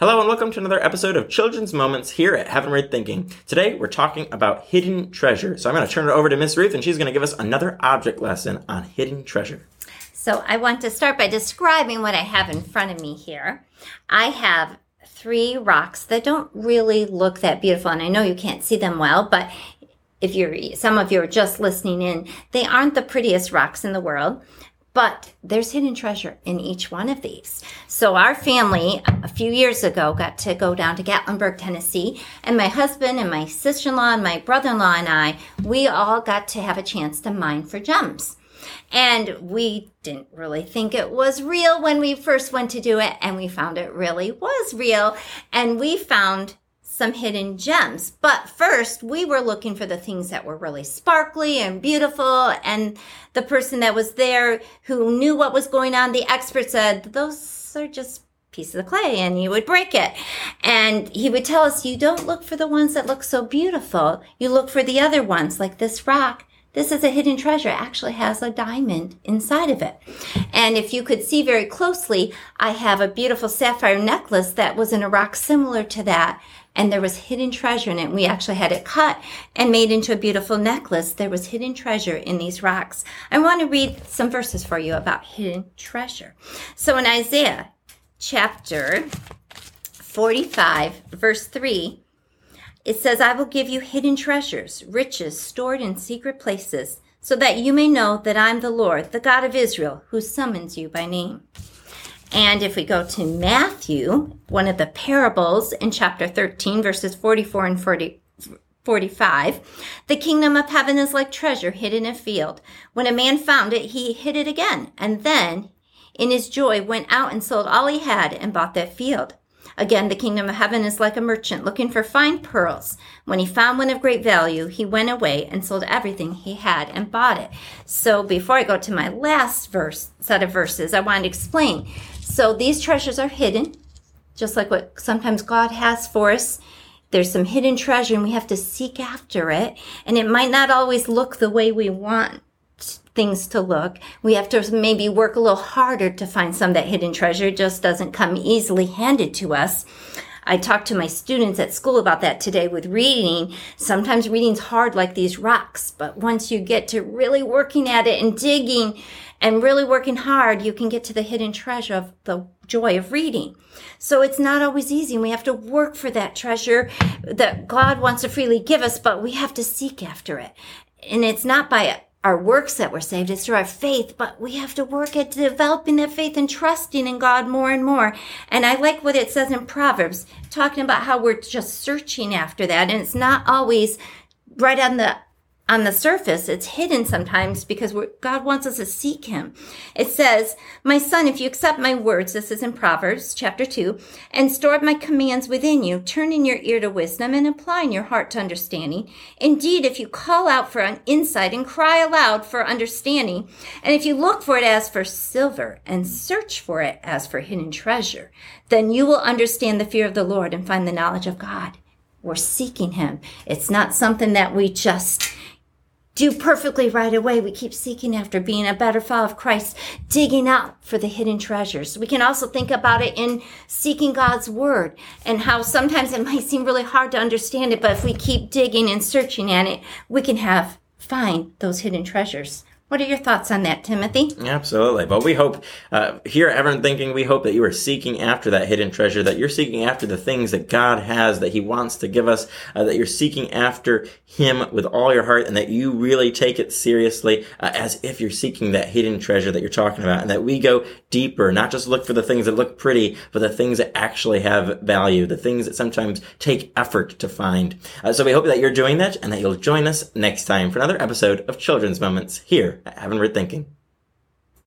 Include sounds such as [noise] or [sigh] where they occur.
Hello and welcome to another episode of Children's Moments here at Heavenward Thinking. Today we're talking about hidden treasure. So I'm going to turn it over to Miss Ruth and she's going to give us another object lesson on hidden treasure. So I want to start by describing what I have in front of me here. I have three rocks that don't really look that beautiful and I know you can't see them well, but if you're some of you are just listening in, they aren't the prettiest rocks in the world. But there's hidden treasure in each one of these. So our family a few years ago got to go down to Gatlinburg, Tennessee, and my husband and my sister-in-law and my brother-in-law and I, we all got to have a chance to mine for gems. And we didn't really think it was real when we first went to do it, and we found it really was real. And we found some hidden gems. But first, we were looking for the things that were really sparkly and beautiful. And the person that was there who knew what was going on, the expert said, those are just pieces of clay and you would break it. And he would tell us, you don't look for the ones that look so beautiful. You look for the other ones like this rock. This is a hidden treasure. It actually has a diamond inside of it. And if you could see very closely, I have a beautiful sapphire necklace that was in a rock similar to that and there was hidden treasure in it. We actually had it cut and made into a beautiful necklace. There was hidden treasure in these rocks. I want to read some verses for you about hidden treasure. So in Isaiah chapter 45, verse 3, it says, I will give you hidden treasures, riches stored in secret places, so that you may know that I'm the Lord, the God of Israel, who summons you by name. And if we go to Matthew, one of the parables in chapter 13, verses 44 and 40, 45, the kingdom of heaven is like treasure hid in a field. When a man found it, he hid it again. And then, in his joy, went out and sold all he had and bought that field. Again, the kingdom of heaven is like a merchant looking for fine pearls. When he found one of great value, he went away and sold everything he had and bought it. So before I go to my last verse, set of verses, I want to explain so these treasures are hidden, just like what sometimes God has for us. There's some hidden treasure and we have to seek after it. And it might not always look the way we want things to look. We have to maybe work a little harder to find some that hidden treasure. It just doesn't come easily handed to us. I talked to my students at school about that today with reading. Sometimes reading's hard like these rocks, but once you get to really working at it and digging and really working hard, you can get to the hidden treasure of the joy of reading. So it's not always easy. And we have to work for that treasure that God wants to freely give us, but we have to seek after it. And it's not by our works that we're saved, it's through our faith, but we have to work at developing that faith and trusting in God more and more. And I like what it says in Proverbs, talking about how we're just searching after that. And it's not always right on the on the surface, it's hidden sometimes because God wants us to seek Him. It says, My son, if you accept my words, this is in Proverbs chapter 2, and store up my commands within you, turning your ear to wisdom and applying your heart to understanding. Indeed, if you call out for an insight and cry aloud for understanding, and if you look for it as for silver and search for it as for hidden treasure, then you will understand the fear of the Lord and find the knowledge of God. We're seeking Him. It's not something that we just do perfectly right away. We keep seeking after being a better follower of Christ, digging out for the hidden treasures. We can also think about it in seeking God's word and how sometimes it [laughs] might seem really hard to understand it, but if we keep digging and searching at it, we can have find those hidden treasures. What are your thoughts on that, Timothy? Absolutely. But we hope uh, here at Heavenward Thinking, we hope that you are seeking after that hidden treasure, that you're seeking after the things that God has, that He wants to give us, uh, that you're seeking after Him with all your heart, and that you really take it seriously uh, as if you're seeking that hidden treasure that you're talking about, and that we go deeper, not just look for the things that look pretty, but the things that actually have value, the things that sometimes take effort to find. Uh, so we hope that you're doing that, and that you'll join us next time for another episode of Children's Moments here at Heavenward Thinking.